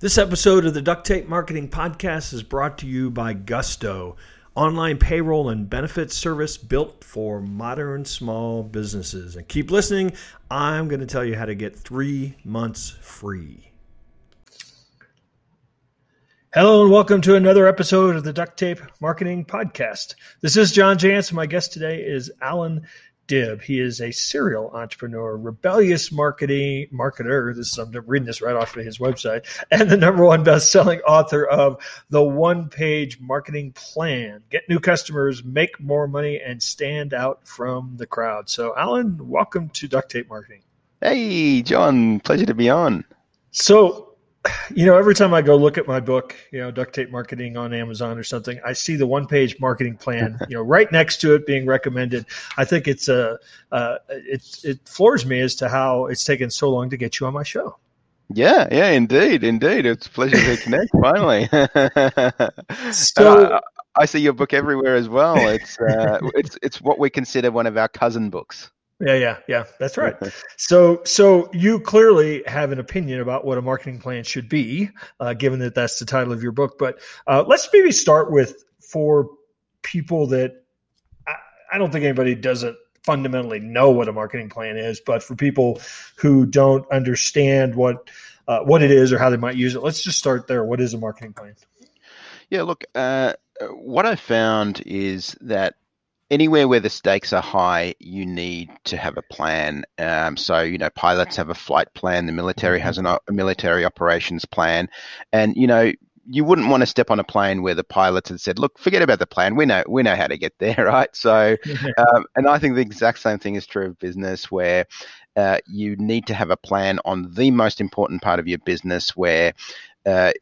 This episode of the Duct Tape Marketing Podcast is brought to you by Gusto, online payroll and benefits service built for modern small businesses. And keep listening, I'm going to tell you how to get three months free. Hello, and welcome to another episode of the Duct Tape Marketing Podcast. This is John Jantsch. My guest today is Allan Dib. He is a serial entrepreneur, rebellious marketing marketer. This is, I'm reading this right off of his website, and the number one best-selling author of the one-page marketing plan: get new customers, make more money, and stand out from the crowd. So, Allan, welcome to Duct Tape Marketing. Hey, John, pleasure to be on. So, you know, every time I go look at my book, you know, duct tape marketing on Amazon or something, I see the one page marketing plan, you know, right next to it being recommended. I think it's a, uh, it, it floors me as to how it's taken so long to get you on my show. Yeah, yeah, indeed, indeed. It's a pleasure to connect finally. so, uh, I see your book everywhere as well. It's, uh, it's, it's what we consider one of our cousin books. Yeah, yeah, yeah. That's right. so, so you clearly have an opinion about what a marketing plan should be, uh, given that that's the title of your book. But uh, let's maybe start with for people that I, I don't think anybody doesn't fundamentally know what a marketing plan is, but for people who don't understand what uh, what it is or how they might use it, let's just start there. What is a marketing plan? Yeah, look, uh, what I found is that anywhere where the stakes are high, you need to have a plan. Um, so, you know, pilots have a flight plan, the military has an, a military operations plan, and you know, you wouldn't want to step on a plane where the pilots had said, "Look, forget about the plan. We know we know how to get there, right?" So, um, and I think the exact same thing is true of business, where uh, you need to have a plan on the most important part of your business, where uh,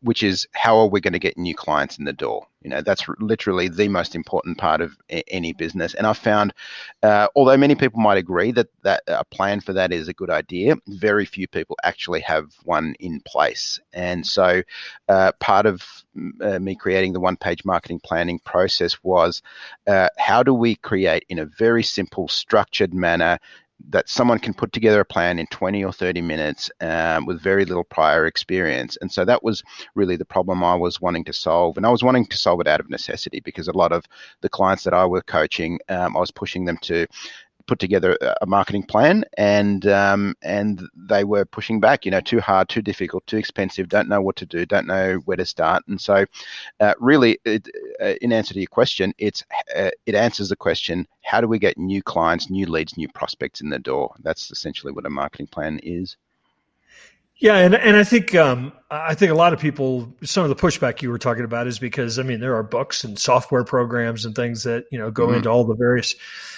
which is how are we going to get new clients in the door? You know, that's literally the most important part of any business. And I found, uh, although many people might agree that that a plan for that is a good idea, very few people actually have one in place. And so, uh, part of uh, me creating the one-page marketing planning process was uh, how do we create in a very simple, structured manner that someone can put together a plan in 20 or 30 minutes um, with very little prior experience. And so that was really the problem I was wanting to solve. And I was wanting to solve it out of necessity because a lot of the clients that I were coaching, um, I was pushing them to put together a marketing plan, and um, and they were pushing back. You know, too hard, too difficult, too expensive. Don't know what to do. Don't know where to start. And so, uh, really, it, uh, in answer to your question, it's uh, it answers the question: How do we get new clients, new leads, new prospects in the door? That's essentially what a marketing plan is. Yeah, and and I think um, I think a lot of people some of the pushback you were talking about is because I mean there are books and software programs and things that you know go mm-hmm. into all the various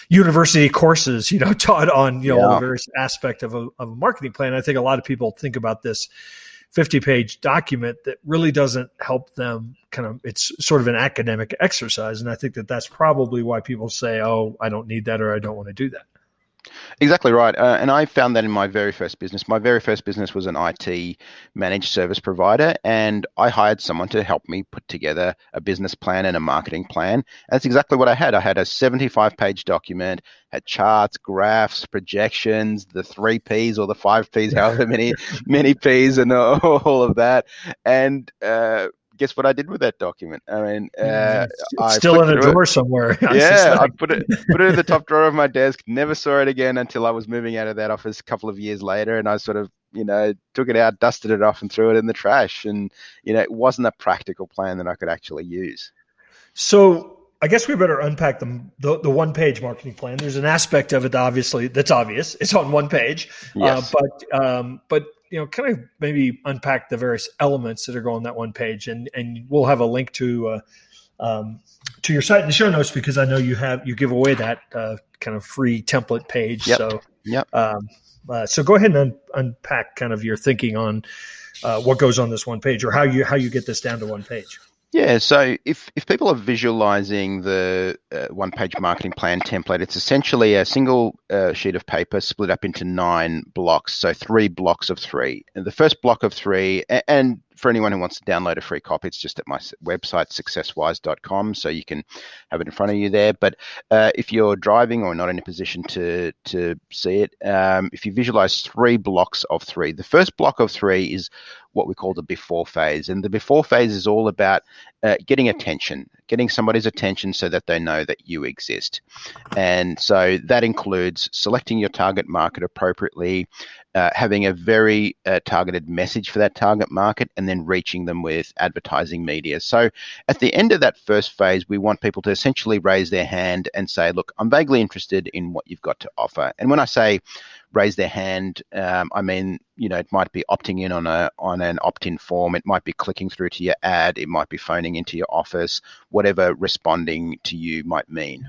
university courses you know taught on you know yeah. all the various aspect of a, of a marketing plan. I think a lot of people think about this 50 page document that really doesn't help them kind of it's sort of an academic exercise and i think that that's probably why people say oh i don't need that or i don't want to do that Exactly right. Uh, and I found that in my very first business. My very first business was an IT managed service provider, and I hired someone to help me put together a business plan and a marketing plan. And that's exactly what I had. I had a 75 page document, had charts, graphs, projections, the three P's or the five P's, however many, many P's, and all of that. And, uh, guess what I did with that document? I mean, uh, still in a drawer it. somewhere. yeah, I put it put it in the top drawer of my desk. Never saw it again until I was moving out of that office a couple of years later, and I sort of you know took it out, dusted it off, and threw it in the trash. And you know, it wasn't a practical plan that I could actually use. So I guess we better unpack the, the, the one page marketing plan. There's an aspect of it, obviously, that's obvious. It's on one page, uh, yes. Uh, but um, but you know, kind of maybe unpack the various elements that are going on that one page, and and we'll have a link to uh, um, to your site in the show notes because I know you have you give away that uh, kind of free template page. Yep. So yep. Um, uh, so go ahead and un- unpack kind of your thinking on uh, what goes on this one page or how you how you get this down to one page. Yeah, so if, if people are visualizing the uh, one page marketing plan template, it's essentially a single uh, sheet of paper split up into nine blocks. So three blocks of three. And the first block of three, and for anyone who wants to download a free copy, it's just at my website, successwise.com. So you can have it in front of you there. But uh, if you're driving or not in a position to, to see it, um, if you visualize three blocks of three, the first block of three is what we call the before phase. And the before phase is all about uh, getting attention, getting somebody's attention so that they know that you exist. And so that includes selecting your target market appropriately, uh, having a very uh, targeted message for that target market, and then reaching them with advertising media. So at the end of that first phase, we want people to essentially raise their hand and say, Look, I'm vaguely interested in what you've got to offer. And when I say raise their hand. Um, I mean, you know, it might be opting in on a on an opt-in form. It might be clicking through to your ad. It might be phoning into your office. Whatever responding to you might mean.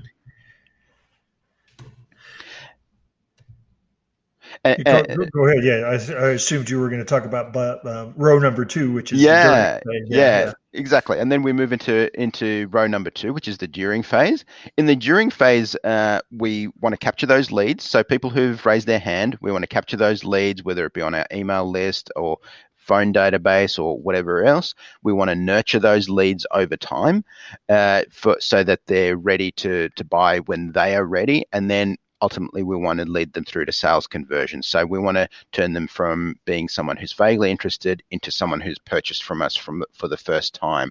Uh, go, go, ahead. Yeah, I, I, assumed you were going to talk about uh, row number two, which is yeah, yeah, yeah, exactly. And then we move into into row number two, which is the during phase. In the during phase, uh, we want to capture those leads. So people who've raised their hand, we want to capture those leads, whether it be on our email list or phone database or whatever else. We want to nurture those leads over time, uh, for so that they're ready to to buy when they are ready, and then ultimately we want to lead them through to sales conversion. So we want to turn them from being someone who's vaguely interested into someone who's purchased from us from for the first time.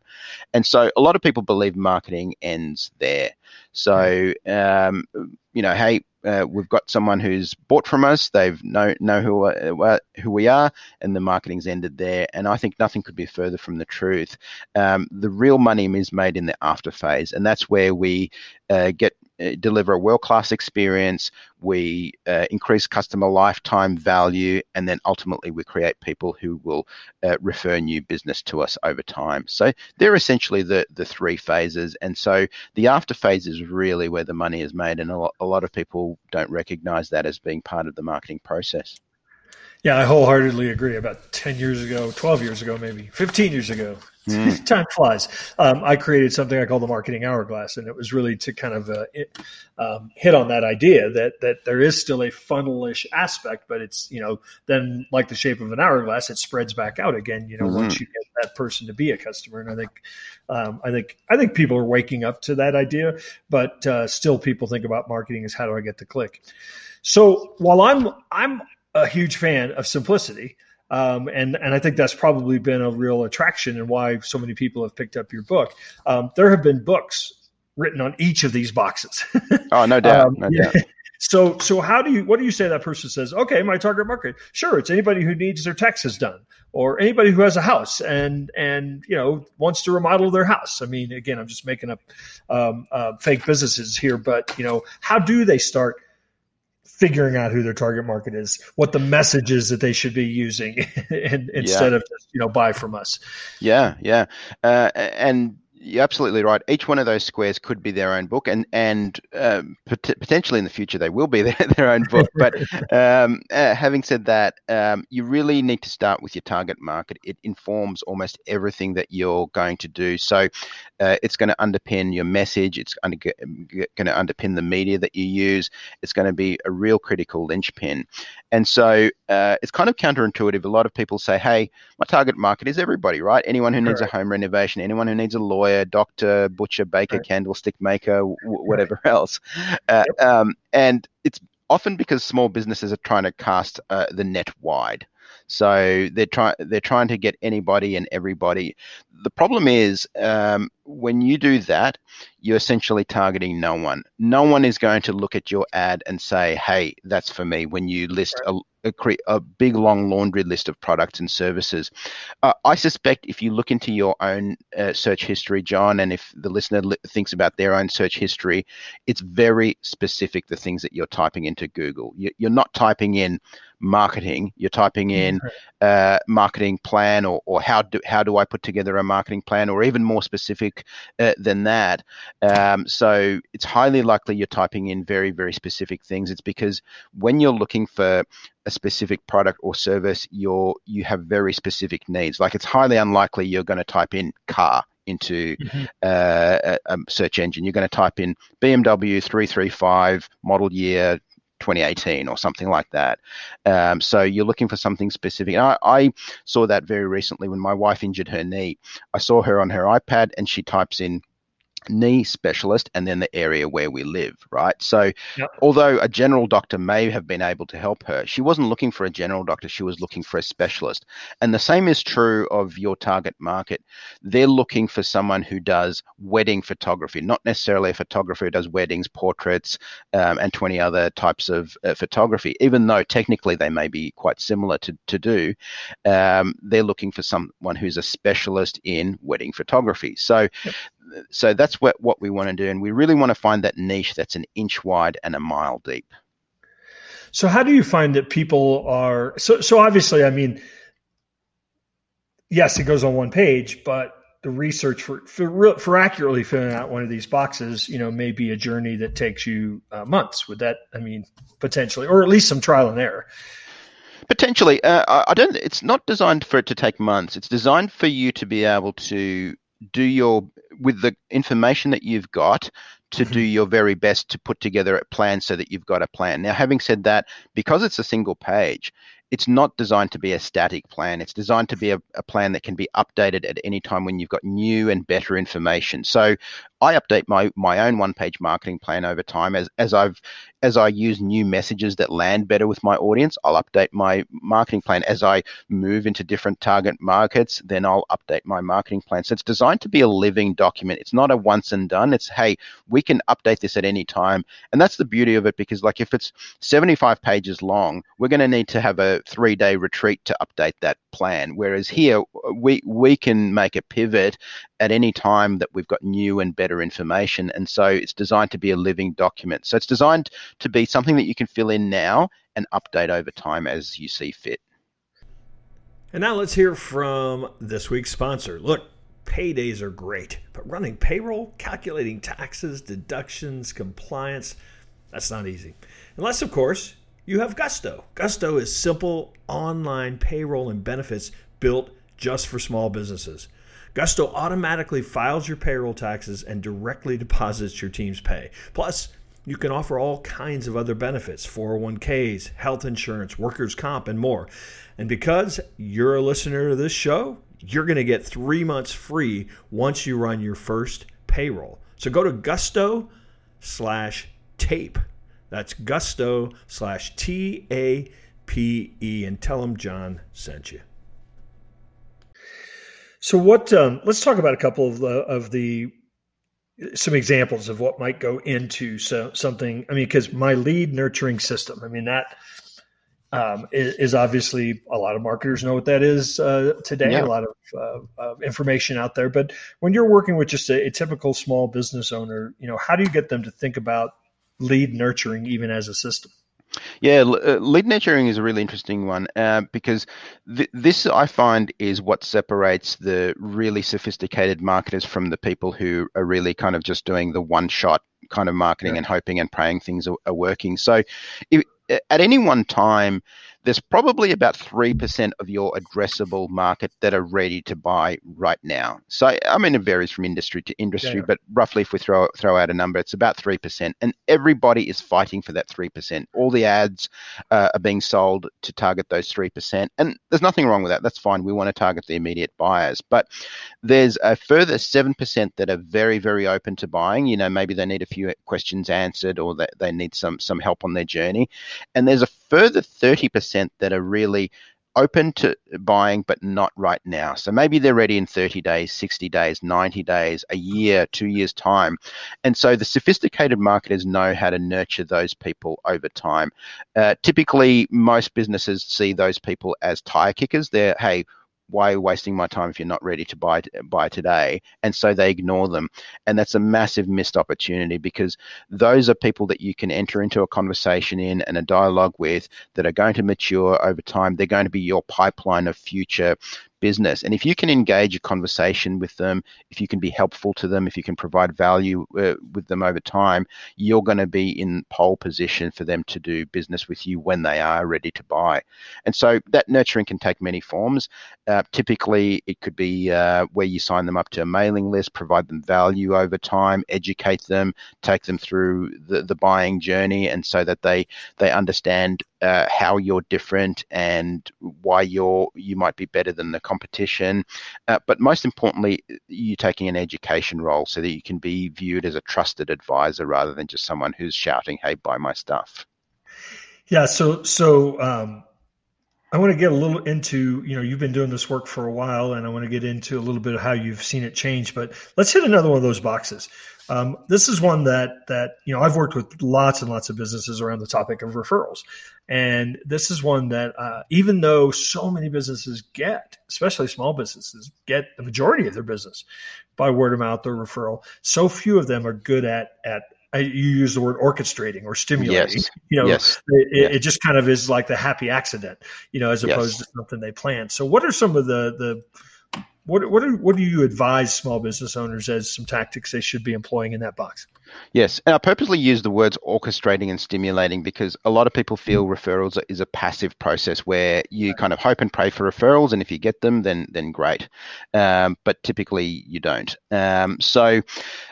And so a lot of people believe marketing ends there. So um, you know, hey, uh, we've got someone who's bought from us. They've know know who uh, who we are, and the marketing's ended there. And I think nothing could be further from the truth. Um, the real money is made in the after phase, and that's where we uh, get uh, deliver a world class experience. We uh, increase customer lifetime value, and then ultimately we create people who will uh, refer new business to us over time. So they're essentially the the three phases, and so the after phase is really where the money is made, and a lot, a lot of people don't recognize that as being part of the marketing process. Yeah, I wholeheartedly agree. About 10 years ago, 12 years ago, maybe 15 years ago, mm. time flies. Um, I created something I call the marketing hourglass, and it was really to kind of uh, it, um, hit on that idea that that there is still a funnelish aspect, but it's you know then like the shape of an hourglass, it spreads back out again. You know, mm-hmm. once you get that person to be a customer, and I think um, I think I think people are waking up to that idea, but uh, still people think about marketing as how do I get the click. So while I'm I'm a huge fan of simplicity. Um, and and I think that's probably been a real attraction and why so many people have picked up your book. Um, there have been books written on each of these boxes. oh, no doubt, um, no doubt. So so how do you what do you say that person says? Okay, my target market. Sure, it's anybody who needs their taxes done, or anybody who has a house and and you know wants to remodel their house. I mean, again, I'm just making up um, uh, fake businesses here, but you know, how do they start? Figuring out who their target market is, what the message is that they should be using, and, instead yeah. of just you know buy from us. Yeah, yeah, uh, and you're absolutely right. Each one of those squares could be their own book, and and um, pot- potentially in the future they will be their, their own book. But um, uh, having said that, um, you really need to start with your target market. It informs almost everything that you're going to do. So uh, it's going to underpin your message. It's going to going to underpin the media that you use. It's going to be a real critical linchpin. And so uh, it's kind of counterintuitive. A lot of people say, "Hey, my target market is everybody, right? Anyone who needs right. a home renovation, anyone who needs a lawyer, doctor, butcher, baker, right. candlestick maker, w- whatever right. else." Uh, yep. um, and it's often because small businesses are trying to cast uh, the net wide. So they're trying they're trying to get anybody and everybody. The problem is um, when you do that, you're essentially targeting no one. No one is going to look at your ad and say, "Hey, that's for me." When you list a, a, a big long laundry list of products and services, uh, I suspect if you look into your own uh, search history, John, and if the listener li- thinks about their own search history, it's very specific. The things that you're typing into Google, you, you're not typing in marketing. You're typing in uh, marketing plan or, or how do how do I put together a marketing plan or even more specific uh, than that. Um, so it's highly likely you're typing in very very specific things. It's because when you're looking for a specific product or service, you're you have very specific needs. Like it's highly unlikely you're going to type in car into mm-hmm. uh, a, a, search engine. You're going to type in BMW 335 model year 2018 or something like that. Um, so you're looking for something specific. I, I, saw that very recently when my wife injured her knee. I saw her on her iPad and she types in knee specialist and then the area where we live, right? So, yep. although a general doctor may have been able to help her, she wasn't looking for a general doctor, she was looking for a specialist. And the same is true of your target market. They're looking for someone who does wedding photography, not necessarily a photographer who does weddings, portraits, um, and 20 other types of uh, photography, even though technically they may be quite similar to, to do. Um, they're looking for someone who's a specialist in wedding photography. So, yep so that's what, what we want to do. And we really want to find that niche that's an inch wide and a mile deep. So how do you find that people are so so obviously I mean yes it goes on one page but the research for for, for accurately filling out one of these boxes you know may be a journey that takes you uh, months would that I mean potentially or at least some trial and error potentially uh, I don't it's not designed for it to take months it's designed for you to be able to do your with the information that you've got to mm-hmm. do your very best to put together a plan so that you've got a plan. Now, having said that, because it's a single page, it's not designed to be a static plan. It's designed to be a, a, plan that can be updated at any time when you've got new and better information. So I update my my own one page marketing plan over time as as I've as I use new messages that land better with my audience. I'll update my marketing plan as I move into different target markets. Then I'll update my marketing plan. So it's designed to be a living document. It's not a once and done. It's hey, we can update this at any time, and that's the beauty of it because like if it's seventy five pages long, we're going to need to have a three day retreat to update that plan. Whereas here we we can make a pivot at any time that we've got new and better information. And so it's designed to be a living document. So it's designed to be something that you can fill in now and update over time as you see fit. And now let's hear from this week's sponsor. Look, paydays are great, but running payroll, calculating taxes, deductions, compliance, that's not easy. Unless, of course, you have Gusto. Gusto is simple online payroll and benefits built just for small businesses. Gusto automatically files your payroll taxes and directly deposits your team's pay. Plus, you can offer all kinds of other benefits 401ks, health insurance, workers' comp, and more. And because you're a listener to this show, you're going to get three months free once you run your first payroll. So go to gusto slash tape. That's gusto slash T A P E and tell them John sent you. So what? Um, let's talk about a couple of the of the some examples of what might go into so, something. I mean, because my lead nurturing system. I mean that um, is, is, obviously a lot of marketers know what that is uh, today. Yeah. A lot of uh, information out there. But when you're working with just a, a typical small business owner, you know, how do you get them to think about lead nurturing even as a system? Yeah, uh, lead nurturing is a really interesting one uh, because th- this I find is what separates the really sophisticated marketers from the people who are really kind of just doing the one shot kind of marketing yeah. and hoping and praying things are, are working. So, if, at any one time, there's probably about 3% of your addressable market that are ready to buy right now. So, I mean, it varies from industry to industry, yeah. but roughly if we throw, throw out a number, it's about 3%. And everybody is fighting for that 3%. All the ads uh, are being sold to target those 3%. And there's nothing wrong with that. That's fine. We want to target the immediate buyers. But there's a further 7% that are very, very open to buying. You know, maybe they need a few questions answered or they, they need some, some help on their journey. And there's a further 30% that are really open to buying, but not right now. So maybe they're ready in 30 days, 60 days, 90 days, a year, two years' time. And so the sophisticated marketers know how to nurture those people over time. Uh, typically, most businesses see those people as tire kickers. They're, hey, why are you wasting my time if you're not ready to buy buy today? And so they ignore them, and that's a massive missed opportunity because those are people that you can enter into a conversation in and a dialogue with that are going to mature over time. They're going to be your pipeline of future business. And if you can engage a conversation with them, if you can be helpful to them, if you can provide value uh, with them over time, you're going to be in pole position for them to do business with you when they are ready to buy. And so that nurturing can take many forms. Uh, typically, it could be uh, where you sign them up to a mailing list, provide them value over time, educate them, take them through the, the buying journey, and so that they they understand uh, how you're different and why you're you might be better than the competition. Uh, but most importantly, you're taking an education role so that you can be viewed as a trusted advisor rather than just someone who's shouting, "Hey, buy my stuff." Yeah. So so. Um I want to get a little into, you know, you've been doing this work for a while, and I want to get into a little bit of how you've seen it change. But let's hit another one of those boxes. Um, this is one that that you know I've worked with lots and lots of businesses around the topic of referrals, and this is one that uh, even though so many businesses get, especially small businesses, get the majority of their business by word of mouth or referral, so few of them are good at at I, you use the word orchestrating or stimulating. Yes. You know, yes. it, it, just kind of is like the happy accident, you know, as opposed yes. to something they plan. So, what are some of the the what what are, what do you advise small business owners as some tactics they should be employing in that box? Yes, and I purposely use the words orchestrating and stimulating because a lot of people feel referrals is a passive process where you kind of hope and pray for referrals, and if you get them, then then great. Um, but typically you don't. Um, so.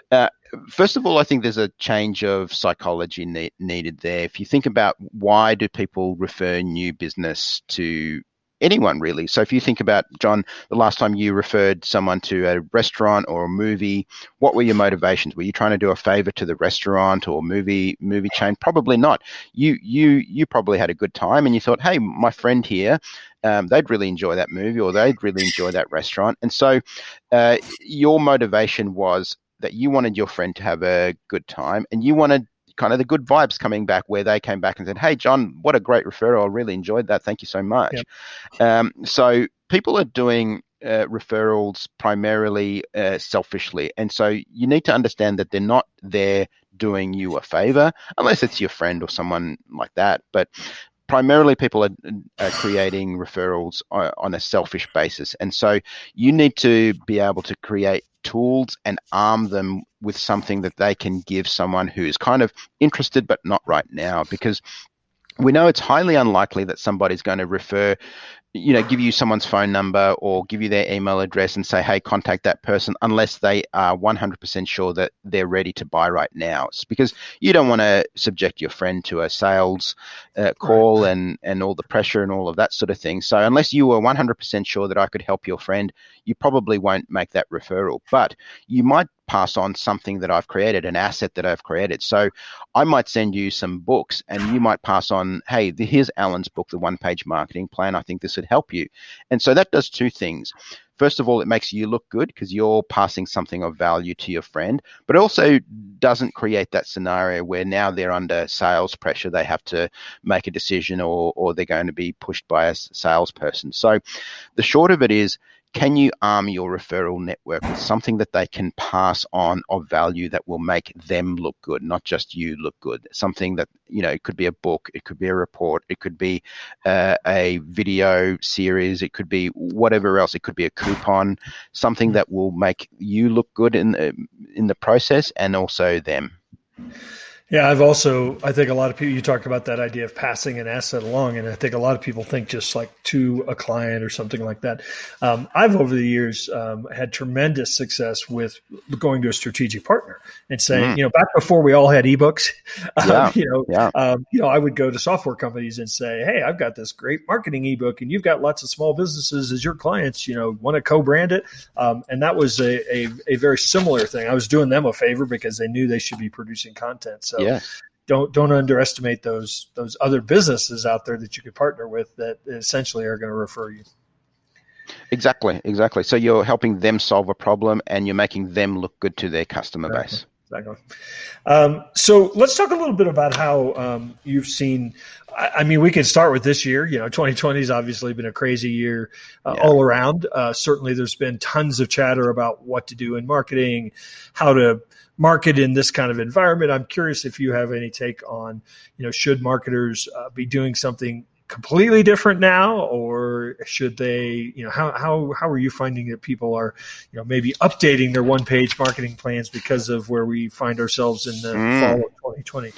Uh, first of all, I think there's a change of psychology ne- needed there. If you think about why do people refer new business to anyone really. So if you think about John, the last time you referred someone to a restaurant or a movie, what were your motivations? Were you trying to do a favor to the restaurant or movie movie chain? Probably not. You you you probably had a good time and you thought, hey, my friend here. Um, they'd really enjoy that movie or they'd really enjoy that restaurant. And so uh, your motivation was that you wanted your friend to have a good time and you wanted kind of the good vibes coming back where they came back and said, Hey, John, what a great referral. I really enjoyed that. Thank you so much. Yep. Um, so people are doing uh, referrals primarily uh, selfishly. And so you need to understand that they're not there doing you a favor, unless it's your friend or someone like that. But primarily people are, are, creating referrals on a selfish basis. And so you need to be able to create tools and arm them with something that they can give someone who is kind of interested but not right now because we know it's highly unlikely that somebody's going to refer you know give you someone's phone number or give you their email address and say hey contact that person unless they are 100% sure that they're ready to buy right now it's because you don't want to subject your friend to a sales uh, call right. and and all the pressure and all of that sort of thing so unless you were 100% sure that I could help your friend you probably won't make that referral but you might pass on something that I've created, an asset that I've created. So I might send you some books and you might pass on, hey, here's Allan's book, The One Page Marketing Plan. I think this would help you. And so that does two things. First of all, it makes you look good because you're passing something of value to your friend, but also doesn't create that scenario where now they're under sales pressure. They have to make a decision or, or they're going to be pushed by a salesperson. So the short of it is, can you arm your referral network with something that they can pass on of value that will make them look good, not just you look good? Something that, you know, it could be a book, it could be a report, it could be uh, a video series, it could be whatever else, it could be a coupon, something that will make you look good in the, in the process and also them. Yeah, I've also I think a lot of people you talked about that idea of passing an asset along, and I think a lot of people think just like to a client or something like that. Um, I've over the years um, had tremendous success with going to a strategic partner and saying, mm. you know, back before we all had ebooks, um, yeah. um, you know, yeah. um, you know, I would go to software companies and say, hey, I've got this great marketing ebook, and you've got lots of small businesses as your clients. You know, want to co-brand it, um, and that was a, a, a very similar thing. I was doing them a favor because they knew they should be producing content. So so don't don't underestimate those those other businesses out there that you could partner with that essentially are going to refer you. Exactly, exactly. So you're helping them solve a problem and you're making them look good to their customer exactly. base. Exactly. Um, so let's talk a little bit about how um, you've seen. I, I, mean, we can start with this year. You know, 2020 has obviously been a crazy year uh, yeah. all around. Uh, certainly, there's been tons of chatter about what to do in marketing, how to market in this kind of environment. I'm curious if you have any take on, you know, should marketers uh, be doing something completely different now, or should they? You know, how how how are you finding that people are, you know, maybe updating their one page marketing plans because of where we find ourselves in the mm. fall of 2020?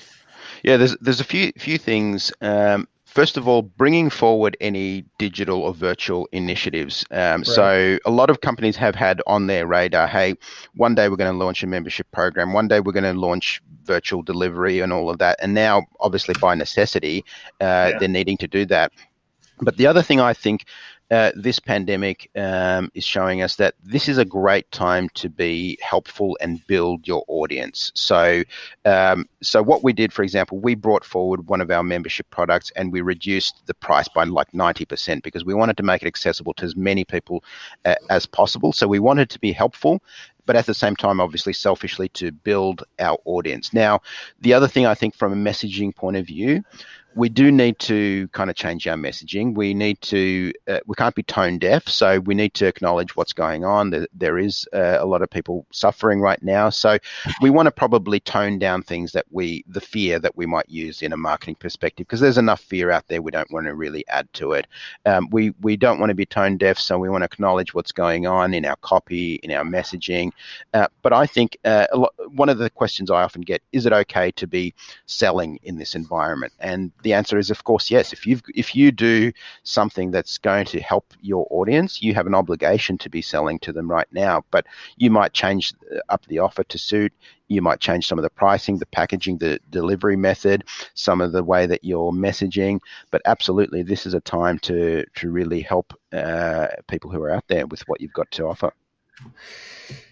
Yeah, there's there's a few few things. Um, first of all, bringing forward any digital or virtual initiatives. Um, right. So, a lot of companies have had on their radar hey, one day we're going to launch a membership program, one day we're going to launch virtual delivery and all of that. And now, obviously, by necessity, uh, yeah. they're needing to do that. But the other thing I think uh, this pandemic um, is showing us that this is a great time to be helpful and build your audience. So, um, so what we did, for example, we brought forward one of our membership products and we reduced the price by like ninety percent because we wanted to make it accessible to as many people uh, as possible. So we wanted to be helpful, but at the same time, obviously, selfishly to build our audience. Now, the other thing I think from a messaging point of view we do need to kind of change our messaging. We need to, uh, we can't be tone deaf. So we need to acknowledge what's going on. There, there is uh, a lot of people suffering right now. So we want to probably tone down things that we, the fear that we might use in a marketing perspective, because there's enough fear out there. We don't want to really add to it. Um, we, we don't want to be tone deaf. So we want to acknowledge what's going on in our copy, in our messaging. Uh, but I think uh, lot, one of the questions I often get is it okay to be selling in this environment? And the answer is, of course, yes. If you if you do something that's going to help your audience, you have an obligation to be selling to them right now. But you might change up the offer to suit. You might change some of the pricing, the packaging, the delivery method, some of the way that you're messaging. But absolutely, this is a time to to really help uh, people who are out there with what you've got to offer.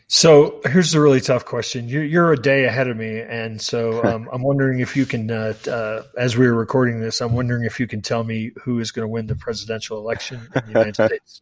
So here's a really tough question. You're, you're a day ahead of me, and so um, I'm wondering if you can, uh, uh, as we are recording this, I'm wondering if you can tell me who is going to win the presidential election in the United States.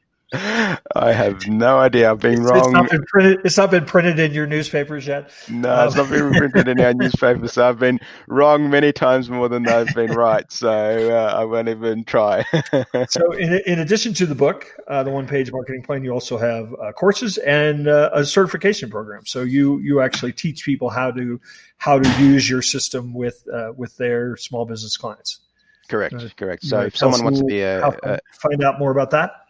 I have no idea. I've been it's, wrong. It's not been, printed, it's not been printed in your newspapers yet. No, um, it's not been printed in our newspapers. So I've been wrong many times more than I've been right. So uh, I won't even try. so, in, in addition to the book, uh, the one page marketing plan, you also have uh, courses and uh, a certification program. So you you actually teach people how to how to use your system with uh, with their small business clients. Correct. Correct. So if someone wants to be a, a find out more about that.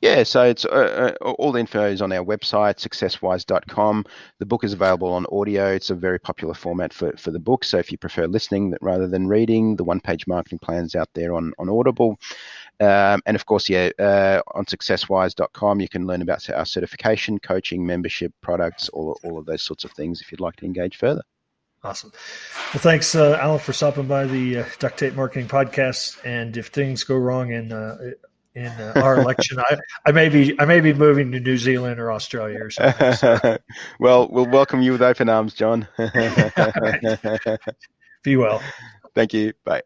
Yeah, so it's uh, uh, all the info is on our website, successwise.com. The book is available on audio. It's a very popular format for, for the book. So if you prefer listening rather than reading, the one page marketing plan's out there on, on Audible. Um, and of course, yeah, uh, on successwise.com, you can learn about our certification, coaching, membership, products, all, all of those sorts of things if you'd like to engage further. Awesome. Well, thanks, uh, Allan, for stopping by the uh, Duct Tape Marketing Podcast. And if things go wrong and uh, in uh, our election. I, I may be I may be moving to New Zealand or Australia or something. So. well, we'll welcome you with open arms, John. Be well. Thank you. Bye.